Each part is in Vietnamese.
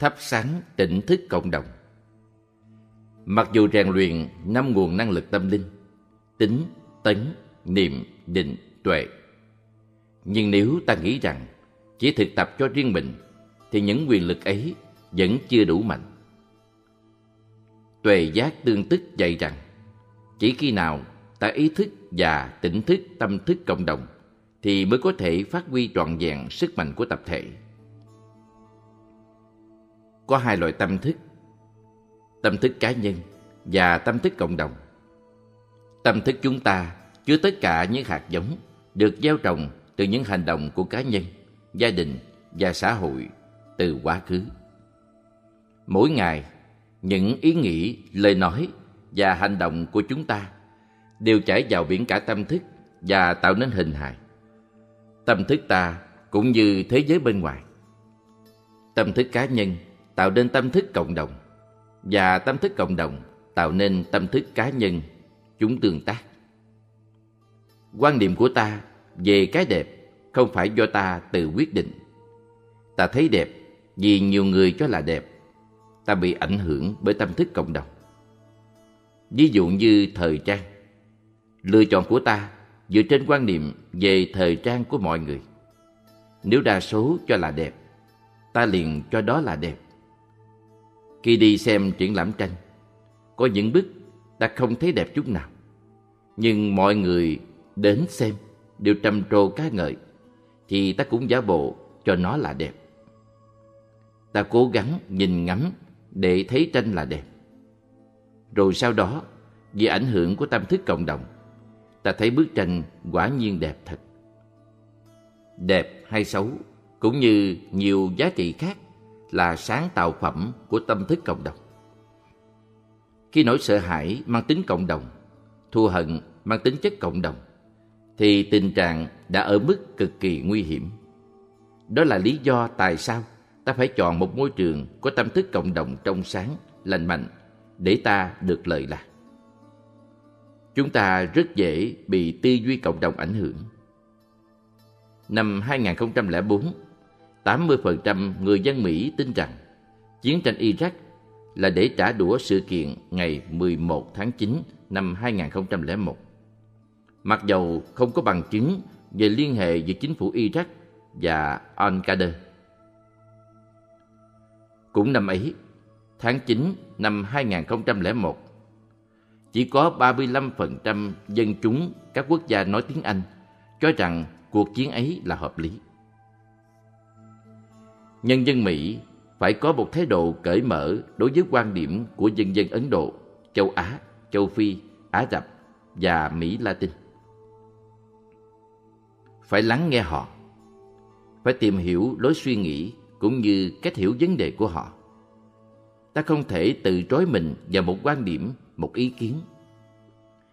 thắp sáng tỉnh thức cộng đồng. Mặc dù rèn luyện năm nguồn năng lực tâm linh, tính, tấn, niệm, định, tuệ, nhưng nếu ta nghĩ rằng chỉ thực tập cho riêng mình thì những quyền lực ấy vẫn chưa đủ mạnh. Tuệ giác tương tức dạy rằng chỉ khi nào ta ý thức và tỉnh thức tâm thức cộng đồng thì mới có thể phát huy trọn vẹn sức mạnh của tập thể. Có hai loại tâm thức, tâm thức cá nhân và tâm thức cộng đồng. Tâm thức chúng ta chứa tất cả những hạt giống được gieo trồng từ những hành động của cá nhân, gia đình và xã hội từ quá khứ. Mỗi ngày, những ý nghĩ, lời nói và hành động của chúng ta đều chảy vào biển cả tâm thức và tạo nên hình hài. Tâm thức ta cũng như thế giới bên ngoài. Tâm thức cá nhân tạo nên tâm thức cộng đồng và tâm thức cộng đồng tạo nên tâm thức cá nhân chúng tương tác. Quan niệm của ta về cái đẹp không phải do ta tự quyết định. Ta thấy đẹp vì nhiều người cho là đẹp. Ta bị ảnh hưởng bởi tâm thức cộng đồng. Ví dụ như thời trang. Lựa chọn của ta dựa trên quan niệm về thời trang của mọi người. Nếu đa số cho là đẹp, ta liền cho đó là đẹp. Khi đi xem triển lãm tranh, có những bức ta không thấy đẹp chút nào. Nhưng mọi người đến xem đều trầm trồ ca ngợi, thì ta cũng giả bộ cho nó là đẹp. Ta cố gắng nhìn ngắm để thấy tranh là đẹp. Rồi sau đó, vì ảnh hưởng của tâm thức cộng đồng, ta thấy bức tranh quả nhiên đẹp thật. Đẹp hay xấu cũng như nhiều giá trị khác là sáng tạo phẩm của tâm thức cộng đồng. Khi nỗi sợ hãi mang tính cộng đồng, thù hận mang tính chất cộng đồng, thì tình trạng đã ở mức cực kỳ nguy hiểm. Đó là lý do tại sao ta phải chọn một môi trường có tâm thức cộng đồng trong sáng, lành mạnh để ta được lợi lạc. Chúng ta rất dễ bị tư duy cộng đồng ảnh hưởng. Năm 2004, 80% người dân Mỹ tin rằng chiến tranh Iraq là để trả đũa sự kiện ngày 11 tháng 9 năm 2001. Mặc dầu không có bằng chứng về liên hệ giữa chính phủ Iraq và Al-Qaeda. Cũng năm ấy, tháng 9 năm 2001, chỉ có 35% dân chúng các quốc gia nói tiếng Anh cho rằng cuộc chiến ấy là hợp lý. Nhân dân Mỹ phải có một thái độ cởi mở đối với quan điểm của dân dân Ấn Độ, châu Á, châu Phi, Á Rập và Mỹ Latin. Phải lắng nghe họ, phải tìm hiểu lối suy nghĩ cũng như cách hiểu vấn đề của họ. Ta không thể tự trói mình vào một quan điểm, một ý kiến.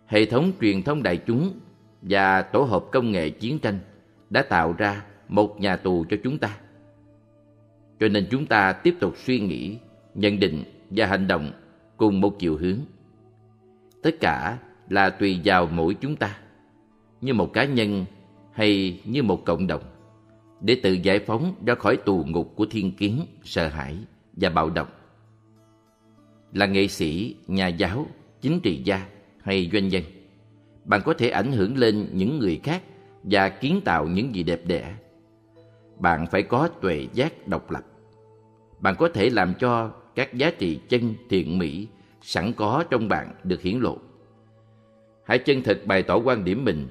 Hệ thống truyền thông đại chúng và tổ hợp công nghệ chiến tranh đã tạo ra một nhà tù cho chúng ta cho nên chúng ta tiếp tục suy nghĩ, nhận định và hành động cùng một chiều hướng. Tất cả là tùy vào mỗi chúng ta, như một cá nhân hay như một cộng đồng, để tự giải phóng ra khỏi tù ngục của thiên kiến, sợ hãi và bạo động. Là nghệ sĩ, nhà giáo, chính trị gia hay doanh nhân, bạn có thể ảnh hưởng lên những người khác và kiến tạo những gì đẹp đẽ bạn phải có tuệ giác độc lập. Bạn có thể làm cho các giá trị chân thiện mỹ sẵn có trong bạn được hiển lộ. Hãy chân thật bày tỏ quan điểm mình,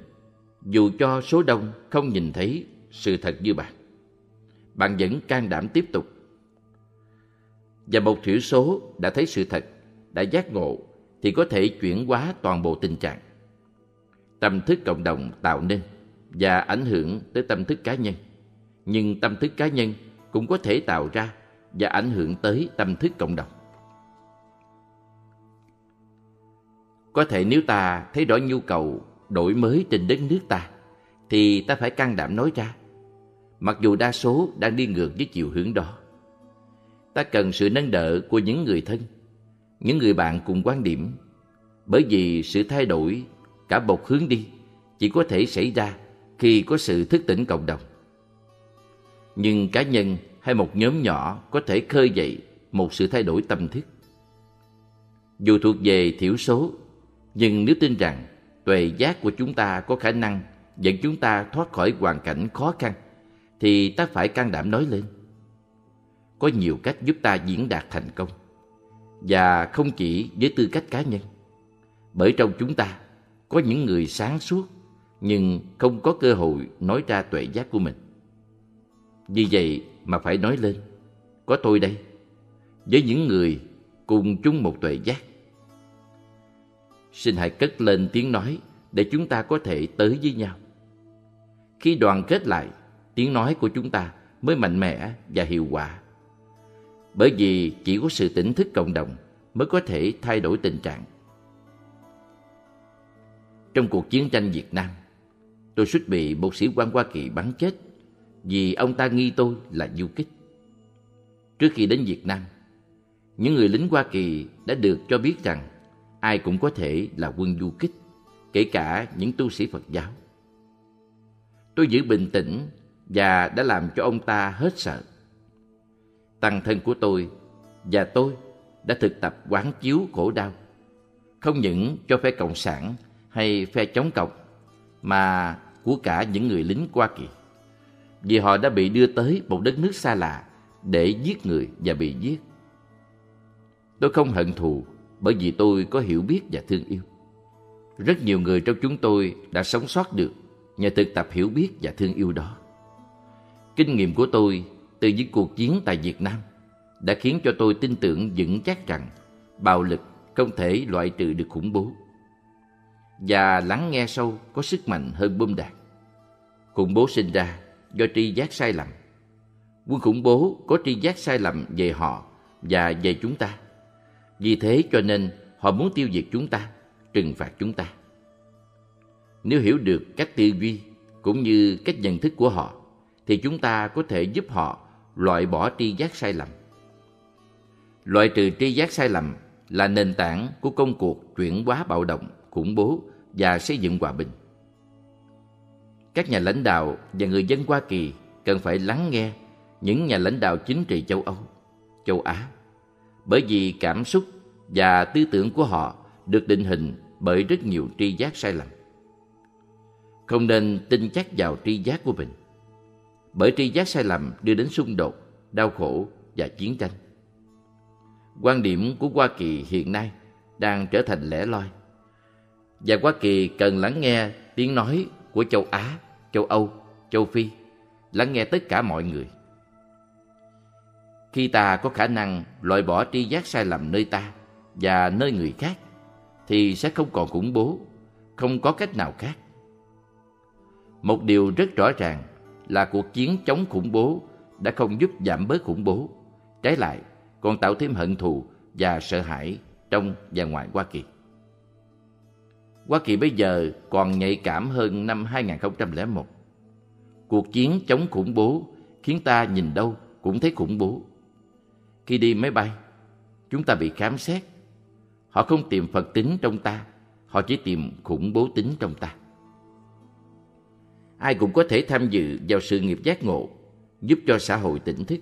dù cho số đông không nhìn thấy sự thật như bạn. Bạn vẫn can đảm tiếp tục. Và một thiểu số đã thấy sự thật, đã giác ngộ thì có thể chuyển hóa toàn bộ tình trạng. Tâm thức cộng đồng tạo nên và ảnh hưởng tới tâm thức cá nhân nhưng tâm thức cá nhân cũng có thể tạo ra và ảnh hưởng tới tâm thức cộng đồng. Có thể nếu ta thấy rõ nhu cầu đổi mới trên đất nước ta, thì ta phải can đảm nói ra, mặc dù đa số đang đi ngược với chiều hướng đó. Ta cần sự nâng đỡ của những người thân, những người bạn cùng quan điểm, bởi vì sự thay đổi cả một hướng đi chỉ có thể xảy ra khi có sự thức tỉnh cộng đồng nhưng cá nhân hay một nhóm nhỏ có thể khơi dậy một sự thay đổi tâm thức. Dù thuộc về thiểu số, nhưng nếu tin rằng tuệ giác của chúng ta có khả năng dẫn chúng ta thoát khỏi hoàn cảnh khó khăn, thì ta phải can đảm nói lên. Có nhiều cách giúp ta diễn đạt thành công, và không chỉ với tư cách cá nhân. Bởi trong chúng ta có những người sáng suốt nhưng không có cơ hội nói ra tuệ giác của mình. Vì vậy mà phải nói lên, có tôi đây, với những người cùng chung một tuệ giác. Xin hãy cất lên tiếng nói để chúng ta có thể tới với nhau. Khi đoàn kết lại, tiếng nói của chúng ta mới mạnh mẽ và hiệu quả. Bởi vì chỉ có sự tỉnh thức cộng đồng mới có thể thay đổi tình trạng. Trong cuộc chiến tranh Việt Nam, tôi suýt bị một sĩ quan Hoa Kỳ bắn chết vì ông ta nghi tôi là du kích. Trước khi đến Việt Nam, những người lính Hoa Kỳ đã được cho biết rằng ai cũng có thể là quân du kích, kể cả những tu sĩ Phật giáo. Tôi giữ bình tĩnh và đã làm cho ông ta hết sợ. Tăng thân của tôi và tôi đã thực tập quán chiếu khổ đau, không những cho phe Cộng sản hay phe chống cộng, mà của cả những người lính Hoa Kỳ. Vì họ đã bị đưa tới một đất nước xa lạ để giết người và bị giết. Tôi không hận thù bởi vì tôi có hiểu biết và thương yêu. Rất nhiều người trong chúng tôi đã sống sót được nhờ thực tập hiểu biết và thương yêu đó. Kinh nghiệm của tôi từ những cuộc chiến tại Việt Nam đã khiến cho tôi tin tưởng vững chắc rằng bạo lực không thể loại trừ được khủng bố. Và lắng nghe sâu có sức mạnh hơn bom đạn. Khủng bố sinh ra do tri giác sai lầm. Quân khủng bố có tri giác sai lầm về họ và về chúng ta. Vì thế cho nên họ muốn tiêu diệt chúng ta, trừng phạt chúng ta. Nếu hiểu được cách tư duy cũng như cách nhận thức của họ, thì chúng ta có thể giúp họ loại bỏ tri giác sai lầm. Loại trừ tri giác sai lầm là nền tảng của công cuộc chuyển hóa bạo động, khủng bố và xây dựng hòa bình. Các nhà lãnh đạo và người dân Hoa Kỳ cần phải lắng nghe những nhà lãnh đạo chính trị châu Âu, châu Á, bởi vì cảm xúc và tư tưởng của họ được định hình bởi rất nhiều tri giác sai lầm. Không nên tin chắc vào tri giác của mình, bởi tri giác sai lầm đưa đến xung đột, đau khổ và chiến tranh. Quan điểm của Hoa Kỳ hiện nay đang trở thành lẻ loi, và Hoa Kỳ cần lắng nghe tiếng nói của châu Á, châu Âu, châu Phi, lắng nghe tất cả mọi người. Khi ta có khả năng loại bỏ tri giác sai lầm nơi ta và nơi người khác, thì sẽ không còn khủng bố, không có cách nào khác. Một điều rất rõ ràng là cuộc chiến chống khủng bố đã không giúp giảm bớt khủng bố, trái lại còn tạo thêm hận thù và sợ hãi trong và ngoài Hoa Kỳ. Hoa Kỳ bây giờ còn nhạy cảm hơn năm 2001. Cuộc chiến chống khủng bố khiến ta nhìn đâu cũng thấy khủng bố. Khi đi máy bay, chúng ta bị khám xét. Họ không tìm Phật tính trong ta, họ chỉ tìm khủng bố tính trong ta. Ai cũng có thể tham dự vào sự nghiệp giác ngộ, giúp cho xã hội tỉnh thức.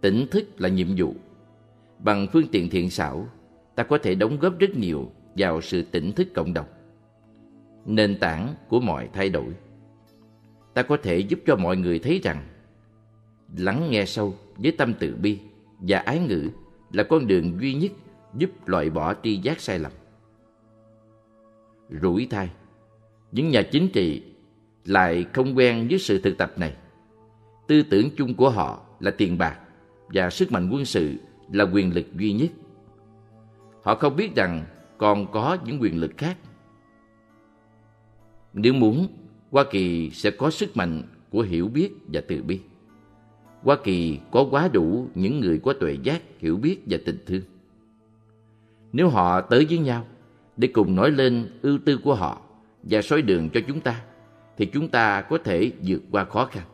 Tỉnh thức là nhiệm vụ. Bằng phương tiện thiện xảo, ta có thể đóng góp rất nhiều vào sự tỉnh thức cộng đồng. Nền tảng của mọi thay đổi. Ta có thể giúp cho mọi người thấy rằng, lắng nghe sâu với tâm từ bi và ái ngữ là con đường duy nhất giúp loại bỏ tri giác sai lầm. Rủi thai Những nhà chính trị lại không quen với sự thực tập này. Tư tưởng chung của họ là tiền bạc và sức mạnh quân sự là quyền lực duy nhất. Họ không biết rằng còn có những quyền lực khác. Nếu muốn, Hoa Kỳ sẽ có sức mạnh của hiểu biết và từ bi. Hoa Kỳ có quá đủ những người có tuệ giác, hiểu biết và tình thương. Nếu họ tới với nhau để cùng nói lên ưu tư của họ và soi đường cho chúng ta, thì chúng ta có thể vượt qua khó khăn.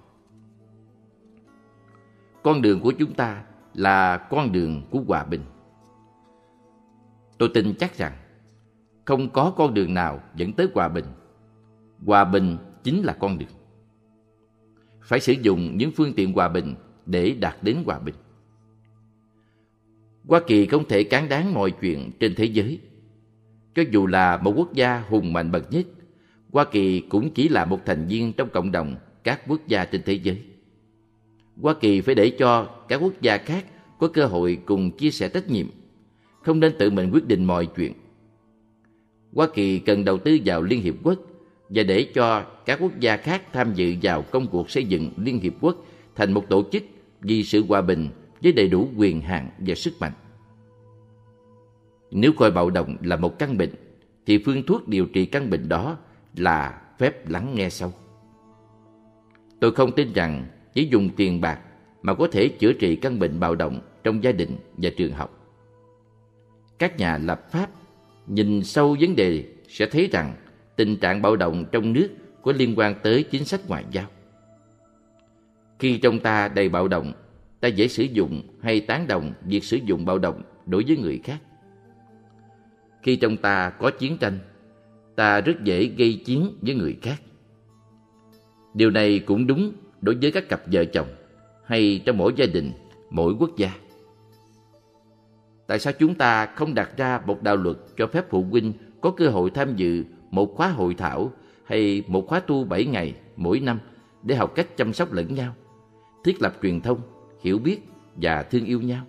Con đường của chúng ta là con đường của hòa bình. Tôi tin chắc rằng không có con đường nào dẫn tới hòa bình. Hòa bình chính là con đường. Phải sử dụng những phương tiện hòa bình để đạt đến hòa bình. Hoa Kỳ không thể cán đáng mọi chuyện trên thế giới. Cho dù là một quốc gia hùng mạnh bậc nhất, Hoa Kỳ cũng chỉ là một thành viên trong cộng đồng các quốc gia trên thế giới. Hoa Kỳ phải để cho các quốc gia khác có cơ hội cùng chia sẻ trách nhiệm, không nên tự mình quyết định mọi chuyện. Hoa Kỳ cần đầu tư vào Liên Hiệp Quốc và để cho các quốc gia khác tham dự vào công cuộc xây dựng Liên Hiệp Quốc thành một tổ chức vì sự hòa bình với đầy đủ quyền hạn và sức mạnh. Nếu coi bạo động là một căn bệnh, thì phương thuốc điều trị căn bệnh đó là phép lắng nghe sâu. Tôi không tin rằng chỉ dùng tiền bạc mà có thể chữa trị căn bệnh bạo động trong gia đình và trường học. Các nhà lập pháp nhìn sâu vấn đề sẽ thấy rằng tình trạng bạo động trong nước có liên quan tới chính sách ngoại giao. Khi trong ta đầy bạo động, ta dễ sử dụng hay tán đồng việc sử dụng bạo động đối với người khác. Khi trong ta có chiến tranh, ta rất dễ gây chiến với người khác. Điều này cũng đúng đối với các cặp vợ chồng hay trong mỗi gia đình, mỗi quốc gia. Tại sao chúng ta không đặt ra một đạo luật cho phép phụ huynh có cơ hội tham dự một khóa hội thảo hay một khóa tu 7 ngày mỗi năm để học cách chăm sóc lẫn nhau, thiết lập truyền thông, hiểu biết và thương yêu nhau?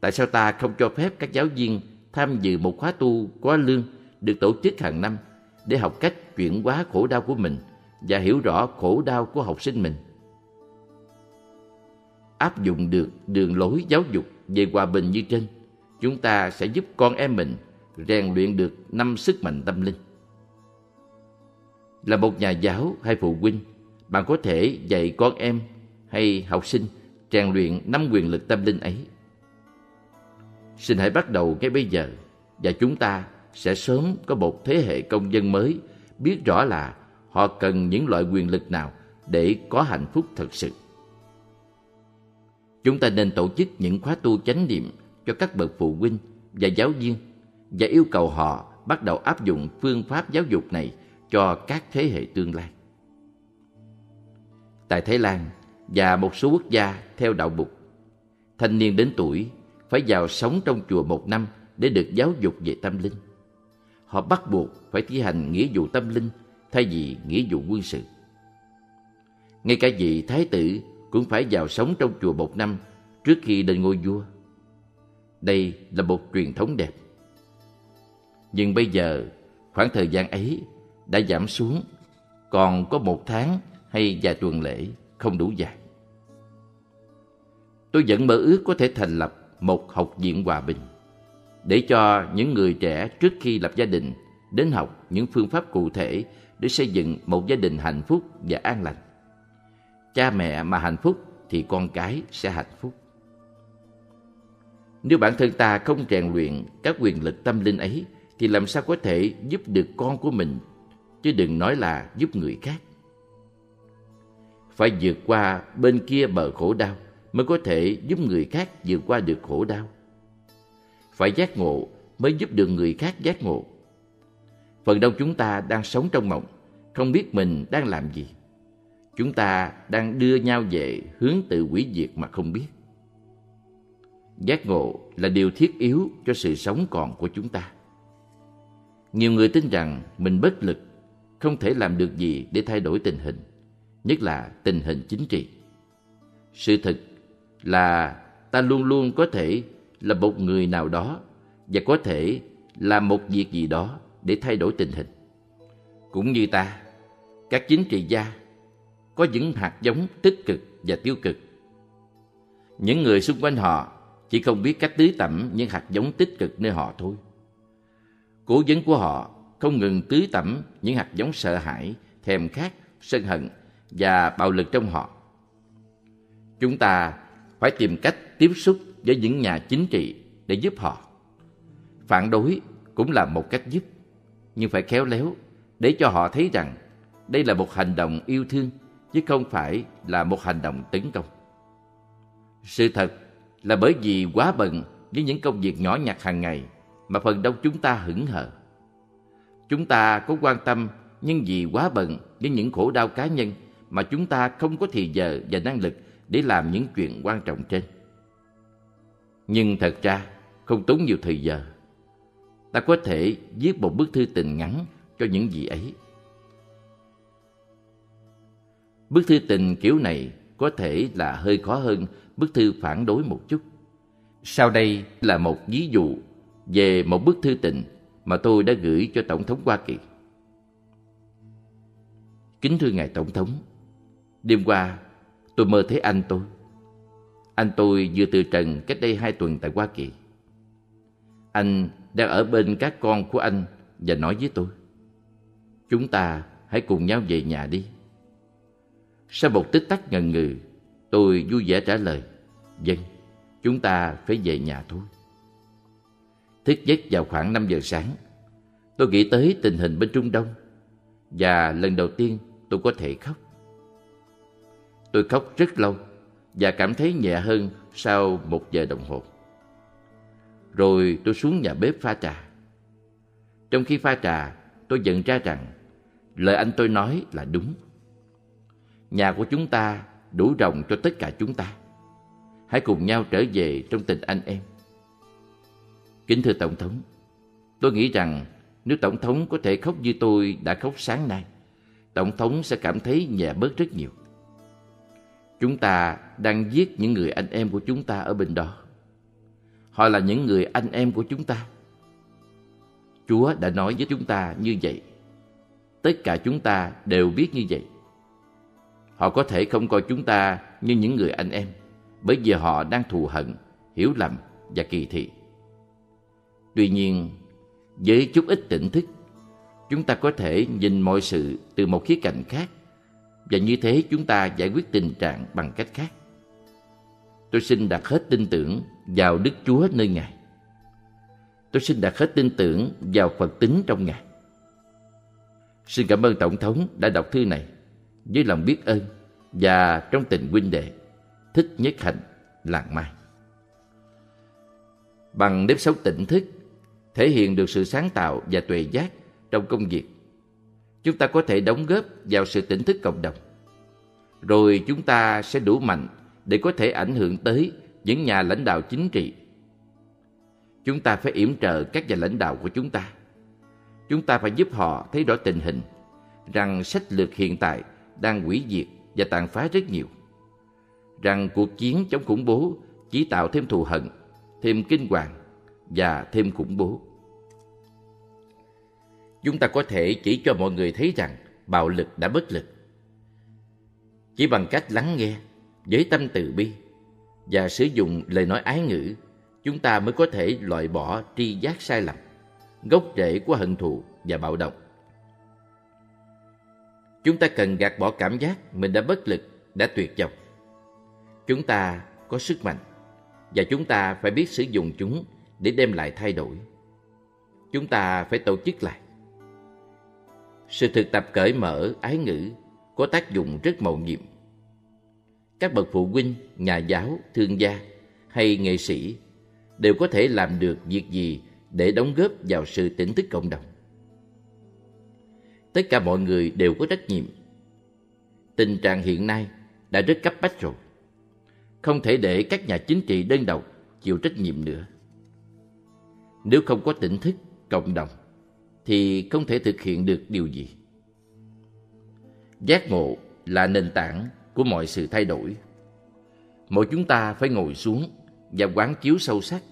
Tại sao ta không cho phép các giáo viên tham dự một khóa tu có lương được tổ chức hàng năm để học cách chuyển hóa khổ đau của mình và hiểu rõ khổ đau của học sinh mình? Áp dụng được đường lối giáo dục về hòa bình như trên, chúng ta sẽ giúp con em mình rèn luyện được năm sức mạnh tâm linh. Là một nhà giáo hay phụ huynh, bạn có thể dạy con em hay học sinh rèn luyện năm quyền lực tâm linh ấy. Xin hãy bắt đầu ngay bây giờ và chúng ta sẽ sớm có một thế hệ công dân mới biết rõ là họ cần những loại quyền lực nào để có hạnh phúc thật sự. Chúng ta nên tổ chức những khóa tu chánh niệm cho các bậc phụ huynh và giáo viên và yêu cầu họ bắt đầu áp dụng phương pháp giáo dục này cho các thế hệ tương lai. Tại Thái Lan và một số quốc gia theo đạo Bụt, thanh niên đến tuổi phải vào sống trong chùa một năm để được giáo dục về tâm linh. Họ bắt buộc phải thi hành nghĩa vụ tâm linh thay vì nghĩa vụ quân sự. Ngay cả vị thái tử cũng phải vào sống trong chùa một năm trước khi lên ngôi vua. Đây là một truyền thống đẹp. Nhưng bây giờ, khoảng thời gian ấy đã giảm xuống, còn có một tháng hay vài tuần lễ không đủ dài. Tôi vẫn mơ ước có thể thành lập một học viện hòa bình để cho những người trẻ trước khi lập gia đình đến học những phương pháp cụ thể để xây dựng một gia đình hạnh phúc và an lành. Cha mẹ mà hạnh phúc thì con cái sẽ hạnh phúc. Nếu bản thân ta không rèn luyện các quyền lực tâm linh ấy thì làm sao có thể giúp được con của mình chứ đừng nói là giúp người khác. Phải vượt qua bên kia bờ khổ đau mới có thể giúp người khác vượt qua được khổ đau. Phải giác ngộ mới giúp được người khác giác ngộ. Phần đông chúng ta đang sống trong mộng, không biết mình đang làm gì. Chúng ta đang đưa nhau về hướng tự hủy diệt mà không biết. Giác ngộ là điều thiết yếu cho sự sống còn của chúng ta. Nhiều người tin rằng mình bất lực, không thể làm được gì để thay đổi tình hình, nhất là tình hình chính trị. Sự thật là ta luôn luôn có thể là một người nào đó và có thể làm một việc gì đó để thay đổi tình hình. Cũng như ta, các chính trị gia có những hạt giống tích cực và tiêu cực. Những người xung quanh họ chỉ không biết cách tưới tẩm những hạt giống tích cực nơi họ thôi. Cố vấn của họ không ngừng tưới tẩm những hạt giống sợ hãi, thèm khát, sân hận và bạo lực trong họ. Chúng ta phải tìm cách tiếp xúc với những nhà chính trị để giúp họ. Phản đối cũng là một cách giúp, nhưng phải khéo léo để cho họ thấy rằng đây là một hành động yêu thương chứ không phải là một hành động tấn công. Sự thật là bởi vì quá bận với những công việc nhỏ nhặt hàng ngày mà phần đông chúng ta hững hờ. Chúng ta có quan tâm, nhưng vì quá bận với những khổ đau cá nhân mà chúng ta không có thì giờ và năng lực để làm những chuyện quan trọng trên. Nhưng thật ra, không tốn nhiều thời giờ. Ta có thể viết một bức thư tình ngắn cho những gì ấy. Bức thư tình kiểu này có thể là hơi khó hơn bức thư phản đối một chút. Sau đây là một ví dụ về một bức thư tình mà tôi đã gửi cho Tổng thống Hoa Kỳ. Kính thưa Ngài Tổng thống, đêm qua tôi mơ thấy anh tôi. Anh tôi vừa từ trần cách đây hai tuần tại Hoa Kỳ. Anh đang ở bên các con của anh và nói với tôi. Chúng ta hãy cùng nhau về nhà đi. Sau một tích tắc ngần ngừ, tôi vui vẻ trả lời. Dân, vâng, chúng ta phải về nhà thôi. Thức giấc vào khoảng 5 giờ sáng, tôi nghĩ tới tình hình bên Trung Đông và lần đầu tiên tôi có thể khóc. Tôi khóc rất lâu và cảm thấy nhẹ hơn sau một giờ đồng hồ. Rồi tôi xuống nhà bếp pha trà. Trong khi pha trà, tôi nhận ra rằng lời anh tôi nói là đúng. Nhà của chúng ta đủ rộng cho tất cả chúng ta. Hãy cùng nhau trở về trong tình anh em. Kính thưa Tổng thống, tôi nghĩ rằng nếu Tổng thống có thể khóc như tôi đã khóc sáng nay, Tổng thống sẽ cảm thấy nhẹ bớt rất nhiều. Chúng ta đang giết những người anh em của chúng ta ở bên đó. Họ là những người anh em của chúng ta. Chúa đã nói với chúng ta như vậy. Tất cả chúng ta đều biết như vậy. Họ có thể không coi chúng ta như những người anh em, bởi vì họ đang thù hận, hiểu lầm và kỳ thị. Tuy nhiên, với chút ít tỉnh thức, chúng ta có thể nhìn mọi sự từ một khía cạnh khác và như thế chúng ta giải quyết tình trạng bằng cách khác. Tôi xin đặt hết tin tưởng vào Đức Chúa nơi Ngài. Tôi xin đặt hết tin tưởng vào Phật tính trong Ngài. Xin cảm ơn Tổng thống đã đọc thư này với lòng biết ơn và trong tình huynh đệ, thích nhất hạnh, làng mai. Bằng nếp sống tỉnh thức, thể hiện được sự sáng tạo và tuệ giác trong công việc. Chúng ta có thể đóng góp vào sự tỉnh thức cộng đồng. Rồi chúng ta sẽ đủ mạnh để có thể ảnh hưởng tới những nhà lãnh đạo chính trị. Chúng ta phải yểm trợ các nhà lãnh đạo của chúng ta. Chúng ta phải giúp họ thấy rõ tình hình, rằng sách lược hiện tại đang hủy diệt và tàn phá rất nhiều. Rằng cuộc chiến chống khủng bố chỉ tạo thêm thù hận, thêm kinh hoàng và thêm khủng bố. Chúng ta có thể chỉ cho mọi người thấy rằng bạo lực đã bất lực. Chỉ bằng cách lắng nghe với tâm từ bi và sử dụng lời nói ái ngữ, chúng ta mới có thể loại bỏ tri giác sai lầm, gốc rễ của hận thù và bạo động. Chúng ta cần gạt bỏ cảm giác mình đã bất lực, đã tuyệt vọng. Chúng ta có sức mạnh và chúng ta phải biết sử dụng chúng để đem lại thay đổi. Chúng ta phải tổ chức lại. Sự thực tập cởi mở, ái ngữ có tác dụng rất mầu nhiệm. Các bậc phụ huynh, nhà giáo, thương gia hay nghệ sĩ đều có thể làm được việc gì để đóng góp vào sự tỉnh thức cộng đồng tất cả mọi người đều có trách nhiệm. Tình trạng hiện nay đã rất cấp bách rồi. Không thể để các nhà chính trị đơn độc chịu trách nhiệm nữa. Nếu không có tỉnh thức, cộng đồng, thì không thể thực hiện được điều gì. Giác ngộ là nền tảng của mọi sự thay đổi. Mỗi chúng ta phải ngồi xuống và quán chiếu sâu sắc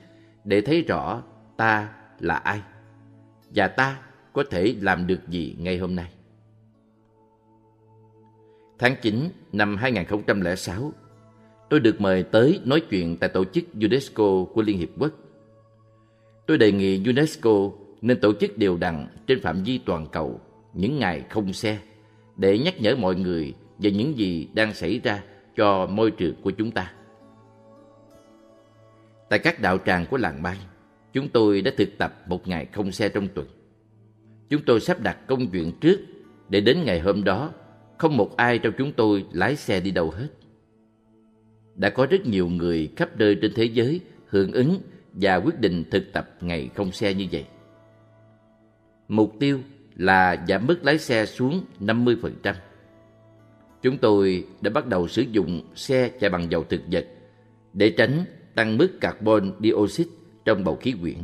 để thấy rõ ta là ai và ta có thể làm được gì ngay hôm nay. Tháng 9 năm 2006, tôi được mời tới nói chuyện tại tổ chức UNESCO của Liên Hiệp Quốc. Tôi đề nghị UNESCO nên tổ chức đều đặn trên phạm vi toàn cầu những ngày không xe để nhắc nhở mọi người về những gì đang xảy ra cho môi trường của chúng ta. Tại các đạo tràng của làng Mai, chúng tôi đã thực tập một ngày không xe trong tuần. Chúng tôi sắp đặt công chuyện trước để đến ngày hôm đó không một ai trong chúng tôi lái xe đi đâu hết. Đã có rất nhiều người khắp nơi trên thế giới hưởng ứng và quyết định thực tập ngày không xe như vậy. Mục tiêu là giảm mức lái xe xuống 50%. chúng tôi đã bắt đầu sử dụng xe chạy bằng dầu thực vật để tránh tăng mức carbon dioxide trong bầu khí quyển,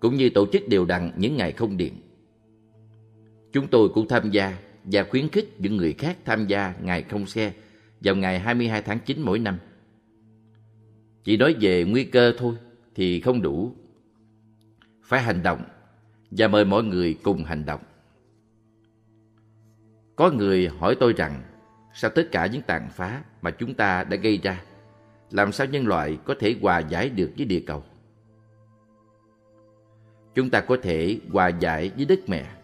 cũng như tổ chức đều đặn những ngày không điện. Chúng tôi cũng tham gia và khuyến khích những người khác tham gia ngày không xe vào ngày 22 tháng 9 mỗi năm. Chỉ nói về nguy cơ thôi thì không đủ. Phải hành động và mời mọi người cùng hành động. Có người hỏi tôi rằng, sao tất cả những tàn phá mà chúng ta đã gây ra, làm sao nhân loại có thể hòa giải được với địa cầu? Chúng ta có thể hòa giải với đất mẹ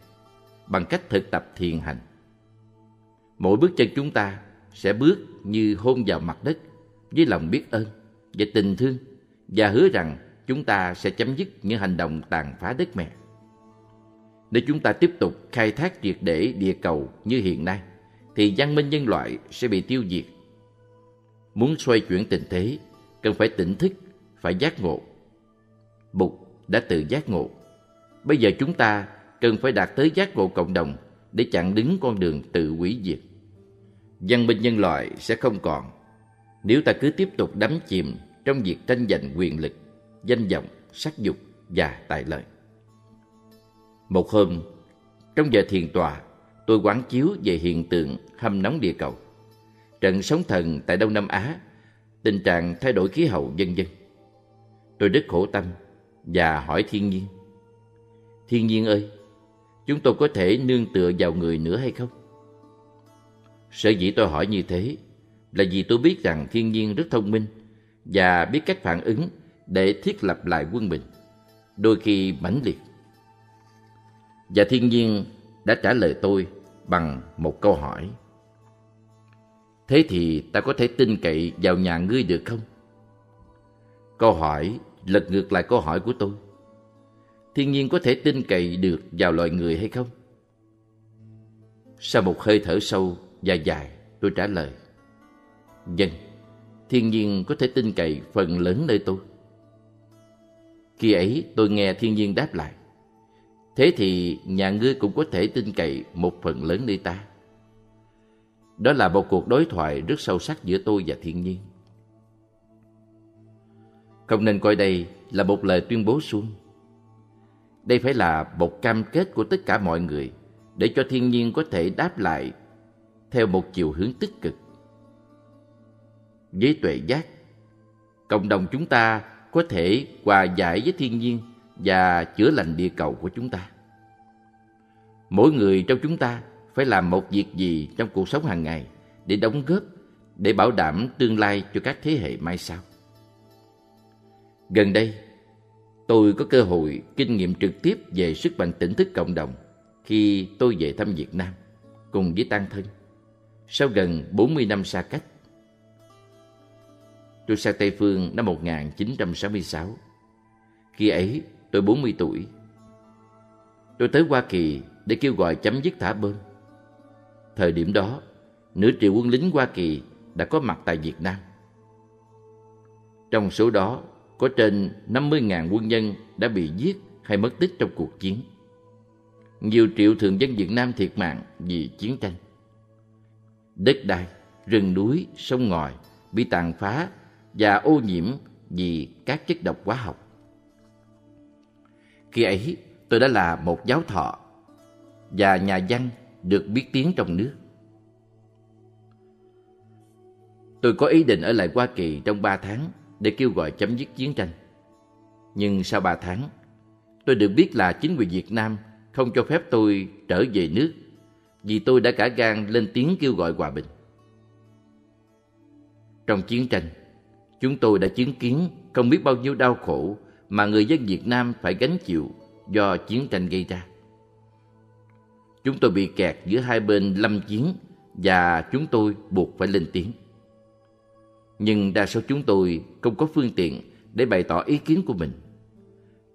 bằng cách thực tập thiền hành. Mỗi bước chân chúng ta sẽ bước như hôn vào mặt đất với lòng biết ơn và tình thương và hứa rằng chúng ta sẽ chấm dứt những hành động tàn phá đất mẹ. Nếu chúng ta tiếp tục khai thác triệt để địa cầu như hiện nay, thì văn minh nhân loại sẽ bị tiêu diệt. Muốn xoay chuyển tình thế, cần phải tỉnh thức, phải giác ngộ. Bụt đã tự giác ngộ. Bây giờ chúng ta cần phải đạt tới giác ngộ cộng đồng để chặn đứng con đường tự hủy diệt. Văn minh nhân loại sẽ không còn nếu ta cứ tiếp tục đắm chìm trong việc tranh giành quyền lực, danh vọng, sắc dục và tài lợi. Một hôm, trong giờ thiền tòa, tôi quán chiếu về hiện tượng hâm nóng địa cầu, trận sóng thần tại Đông Nam Á, tình trạng thay đổi khí hậu vân vân. Tôi rất khổ tâm và hỏi thiên nhiên. Thiên nhiên ơi, chúng tôi có thể nương tựa vào người nữa hay không? Sở dĩ tôi hỏi như thế là vì tôi biết rằng thiên nhiên rất thông minh và biết cách phản ứng để thiết lập lại quân bình, đôi khi mãnh liệt. Và thiên nhiên đã trả lời tôi bằng một câu hỏi. Thế thì ta có thể tin cậy vào nhà ngươi được không? Câu hỏi lật ngược lại câu hỏi của tôi. Thiên nhiên có thể tin cậy được vào loài người hay không? Sau một hơi thở sâu và dài, tôi trả lời. Dân, thiên nhiên có thể tin cậy phần lớn nơi tôi. Khi ấy tôi nghe thiên nhiên đáp lại. Thế thì nhà ngươi cũng có thể tin cậy một phần lớn nơi ta. Đó là một cuộc đối thoại rất sâu sắc giữa tôi và thiên nhiên. Không nên coi đây là một lời tuyên bố suông. Đây phải là một cam kết của tất cả mọi người để cho thiên nhiên có thể đáp lại theo một chiều hướng tích cực. Với tuệ giác, cộng đồng chúng ta có thể hòa giải với thiên nhiên và chữa lành địa cầu của chúng ta. Mỗi người trong chúng ta phải làm một việc gì trong cuộc sống hàng ngày để đóng góp, để bảo đảm tương lai cho các thế hệ mai sau. Gần đây, tôi có cơ hội kinh nghiệm trực tiếp về sức mạnh tỉnh thức cộng đồng khi tôi về thăm Việt Nam cùng với Tăng Thân sau gần 40 năm xa cách. Tôi sang Tây Phương năm 1966. Khi ấy, tôi 40 tuổi. Tôi tới Hoa Kỳ để kêu gọi chấm dứt thả bơm. Thời điểm đó, nửa triệu quân lính Hoa Kỳ đã có mặt tại Việt Nam. Trong số đó, có trên 50.000 quân nhân đã bị giết hay mất tích trong cuộc chiến. Nhiều triệu thường dân Việt Nam thiệt mạng vì chiến tranh. Đất đai, rừng núi, sông ngòi bị tàn phá và ô nhiễm vì các chất độc hóa học. Khi ấy, tôi đã là một giáo thọ và nhà văn được biết tiếng trong nước. Tôi có ý định ở lại Hoa Kỳ trong ba tháng để kêu gọi chấm dứt chiến tranh. Nhưng sau ba tháng, tôi được biết là chính quyền Việt Nam không cho phép tôi trở về nước vì tôi đã cả gan lên tiếng kêu gọi hòa bình. Trong chiến tranh, chúng tôi đã chứng kiến không biết bao nhiêu đau khổ mà người dân Việt Nam phải gánh chịu do chiến tranh gây ra. Chúng tôi bị kẹt giữa hai bên lâm chiến và chúng tôi buộc phải lên tiếng. Nhưng đa số chúng tôi không có phương tiện để bày tỏ ý kiến của mình.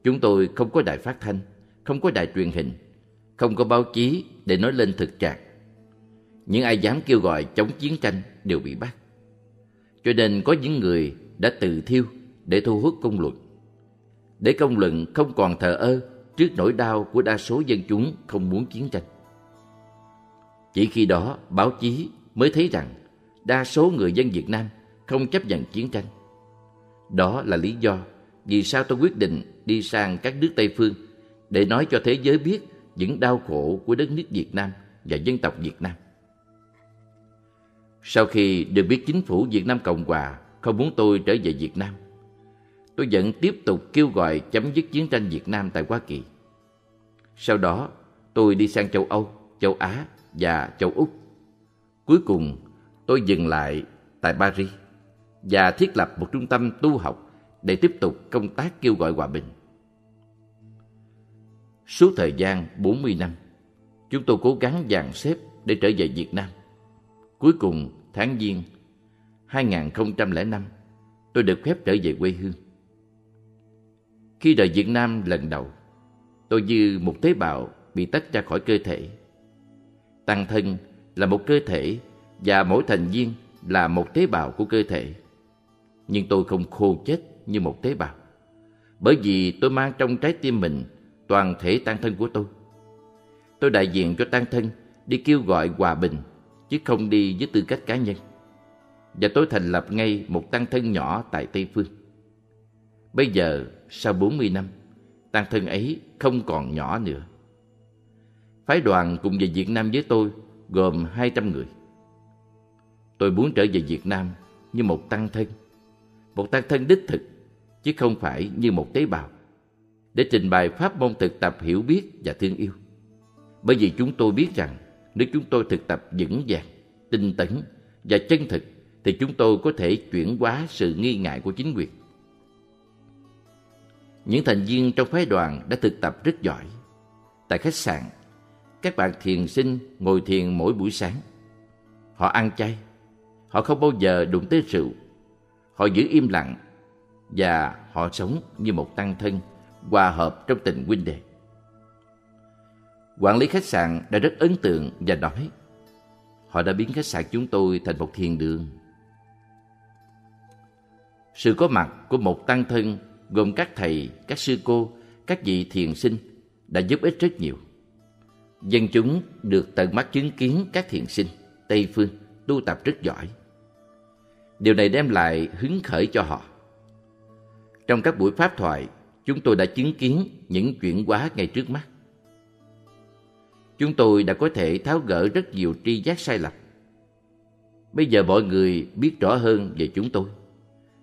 Chúng tôi không có đài phát thanh, không có đài truyền hình, không có báo chí để nói lên thực trạng. Những ai dám kêu gọi chống chiến tranh đều bị bắt. Cho nên có những người đã tự thiêu để thu hút công luận. Để công luận không còn thờ ơ trước nỗi đau của đa số dân chúng không muốn chiến tranh. Chỉ khi đó báo chí mới thấy rằng đa số người dân Việt Nam không chấp nhận chiến tranh. Đó là lý do vì sao tôi quyết định đi sang các nước Tây Phương để nói cho thế giới biết những đau khổ của đất nước Việt Nam và dân tộc Việt Nam. Sau khi được biết chính phủ Việt Nam Cộng Hòa không muốn tôi trở về Việt Nam, tôi vẫn tiếp tục kêu gọi chấm dứt chiến tranh Việt Nam tại Hoa Kỳ. Sau đó, tôi đi sang châu Âu, châu Á và châu Úc. Cuối cùng, tôi dừng lại tại Paris và thiết lập một trung tâm tu học để tiếp tục công tác kêu gọi hòa bình. Suốt thời gian 40 năm, chúng tôi cố gắng dàn xếp để trở về Việt Nam. Cuối cùng, tháng Giêng 2005, tôi được phép trở về quê hương. Khi rời Việt Nam lần đầu, tôi như một tế bào bị tách ra khỏi cơ thể. Tăng thân là một cơ thể và mỗi thành viên là một tế bào của cơ thể. Nhưng tôi không khô chết như một tế bào. Bởi vì tôi mang trong trái tim mình toàn thể tăng thân của tôi. Tôi đại diện cho tăng thân đi kêu gọi hòa bình, chứ không đi với tư cách cá nhân. Và tôi thành lập ngay một tăng thân nhỏ tại Tây Phương. Bây giờ, sau 40 năm, tăng thân ấy không còn nhỏ nữa. Phái đoàn cùng về Việt Nam với tôi gồm 200 người. Tôi muốn trở về Việt Nam như một tăng thân, một tăng thân đích thực, chứ không phải như một tế bào, để trình bày pháp môn thực tập hiểu biết và thương yêu. Bởi vì chúng tôi biết rằng nếu chúng tôi thực tập vững vàng, tinh tấn và chân thực thì chúng tôi có thể chuyển hóa sự nghi ngại của chính quyền. Những thành viên trong phái đoàn đã thực tập rất giỏi. Tại khách sạn, các bạn thiền sinh ngồi thiền mỗi buổi sáng. Họ ăn chay, họ không bao giờ đụng tới rượu, họ giữ im lặng và họ sống như một tăng thân hòa hợp trong tình huynh đệ. Quản lý khách sạn đã rất ấn tượng và nói họ đã biến khách sạn chúng tôi thành một thiền đường. Sự có mặt của một tăng thân gồm các thầy, các sư cô, các vị thiền sinh đã giúp ích rất nhiều. Dân chúng được tận mắt chứng kiến các thiền sinh Tây Phương tu tập rất giỏi. Điều này đem lại hứng khởi cho họ. Trong các buổi pháp thoại, chúng tôi đã chứng kiến những chuyển hóa ngay trước mắt. Chúng tôi đã có thể tháo gỡ rất nhiều tri giác sai lầm. Bây giờ mọi người biết rõ hơn về chúng tôi,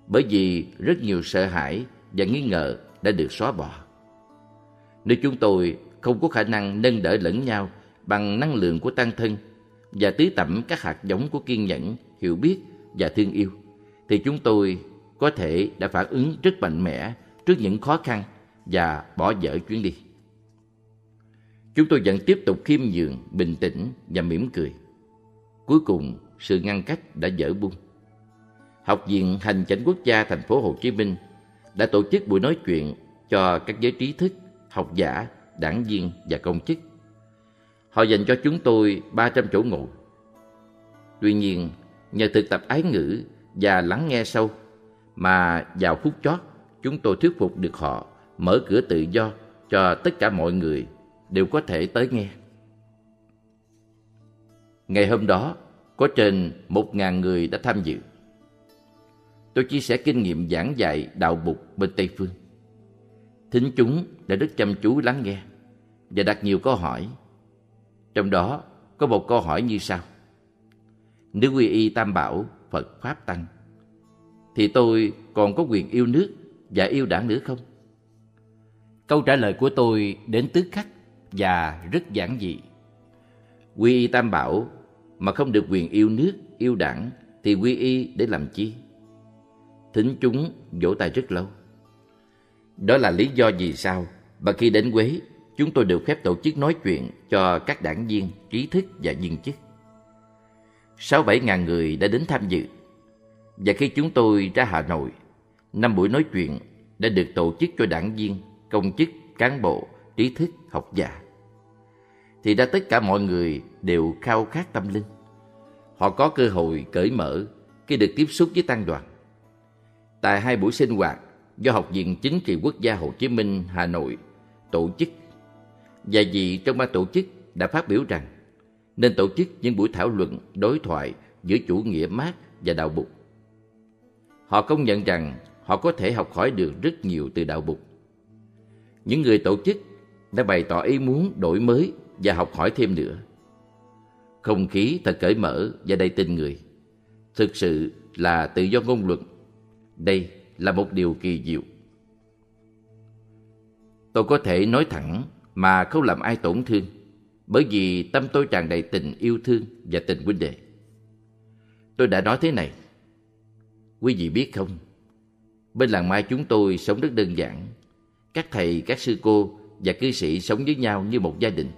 bởi vì rất nhiều sợ hãi và nghi ngờ đã được xóa bỏ. Nếu chúng tôi không có khả năng nâng đỡ lẫn nhau bằng năng lượng của tăng thân và tưới tẩm các hạt giống của kiên nhẫn, hiểu biết và thương yêu, thì chúng tôi có thể đã phản ứng rất mạnh mẽ trước những khó khăn và bỏ dở chuyến đi. Chúng tôi vẫn tiếp tục khiêm nhường, bình tĩnh và mỉm cười. Cuối cùng, sự ngăn cách đã dở bung. Học viện Hành chánh quốc gia thành phố Hồ Chí Minh đã tổ chức buổi nói chuyện cho các giới trí thức, học giả, đảng viên và công chức. Họ dành cho chúng tôi 300 chỗ ngồi. Tuy nhiên, nhờ thực tập ái ngữ và lắng nghe sâu, mà vào phút chót chúng tôi thuyết phục được họ mở cửa tự do cho tất cả mọi người đều có thể tới nghe. Ngày hôm đó, có trên một ngàn người đã tham dự. Tôi chia sẻ kinh nghiệm giảng dạy đạo bục bên Tây Phương. Thính chúng đã rất chăm chú lắng nghe và đặt nhiều câu hỏi. Trong đó có một câu hỏi như sau. Nếu quy y Tam Bảo, Phật Pháp Tăng, thì tôi còn có quyền yêu nước và yêu đảng nữa không? Câu trả lời của tôi đến tứ khắc và rất giản dị. Quy y Tam Bảo mà không được quyền yêu nước, yêu đảng thì quy y để làm chi? Thính chúng vỗ tay rất lâu. Đó là lý do vì sao mà khi đến Quế, chúng tôi được phép tổ chức nói chuyện cho các đảng viên, trí thức và viên chức. Sáu bảy ngàn người đã đến tham dự. Và khi chúng tôi ra Hà Nội, năm buổi nói chuyện đã được tổ chức cho đảng viên, công chức, cán bộ, trí thức, học giả. Thì ra tất cả mọi người đều khao khát tâm linh. Họ có cơ hội cởi mở khi được tiếp xúc với tăng đoàn. Tại hai buổi sinh hoạt do Học viện Chính trị Quốc gia Hồ Chí Minh Hà Nội tổ chức, và vị trong ban tổ chức đã phát biểu rằng nên tổ chức những buổi thảo luận, đối thoại giữa chủ nghĩa mát và đạo Bục. Họ công nhận rằng họ có thể học hỏi được rất nhiều từ đạo Bục. Những người tổ chức đã bày tỏ ý muốn đổi mới và học hỏi thêm nữa. Không khí thật cởi mở và đầy tình người. Thực sự là tự do ngôn luận. Đây là một điều kỳ diệu. Tôi có thể nói thẳng mà không làm ai tổn thương bởi vì tâm tôi tràn đầy tình yêu thương và tình huynh đệ. Tôi đã nói thế này. Quý vị biết không, bên làng mai chúng tôi sống rất đơn giản. Các thầy, các sư cô và cư sĩ sống với nhau như một gia đình.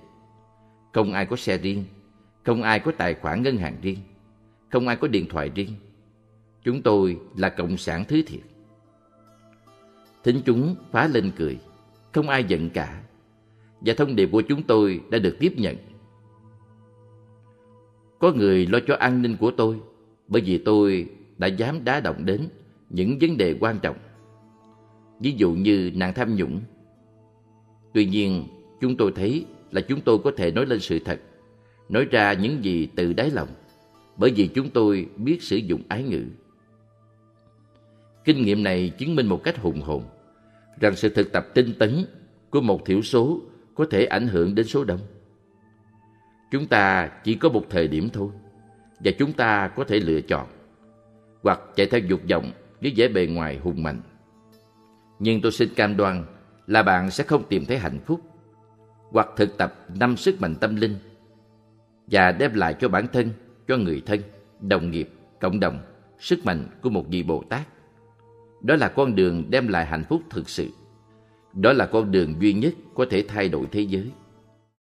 Không ai có xe riêng, không ai có tài khoản ngân hàng riêng, không ai có điện thoại riêng. Chúng tôi là cộng sản thứ thiệt. Thính chúng phá lên cười, không ai giận cả. Và thông điệp của chúng tôi đã được tiếp nhận. Có người lo cho an ninh của tôi bởi vì tôi đã dám đá động đến những vấn đề quan trọng. Ví dụ như nạn tham nhũng. Tuy nhiên, chúng tôi thấy là chúng tôi có thể nói lên sự thật, nói ra những gì từ đáy lòng, bởi vì chúng tôi biết sử dụng ái ngữ. Kinh nghiệm này chứng minh một cách hùng hồn rằng sự thực tập tinh tấn của một thiểu số có thể ảnh hưởng đến số đông. Chúng ta chỉ có một thời điểm thôi, và chúng ta có thể lựa chọn, hoặc chạy theo dục vọng với vẻ bề ngoài hùng mạnh. Nhưng tôi xin cam đoan là bạn sẽ không tìm thấy hạnh phúc, hoặc thực tập năm sức mạnh tâm linh và đem lại cho bản thân, cho người thân, đồng nghiệp, cộng đồng sức mạnh của một vị Bồ Tát. Đó là con đường đem lại hạnh phúc thực sự. Đó là con đường duy nhất có thể thay đổi thế giới.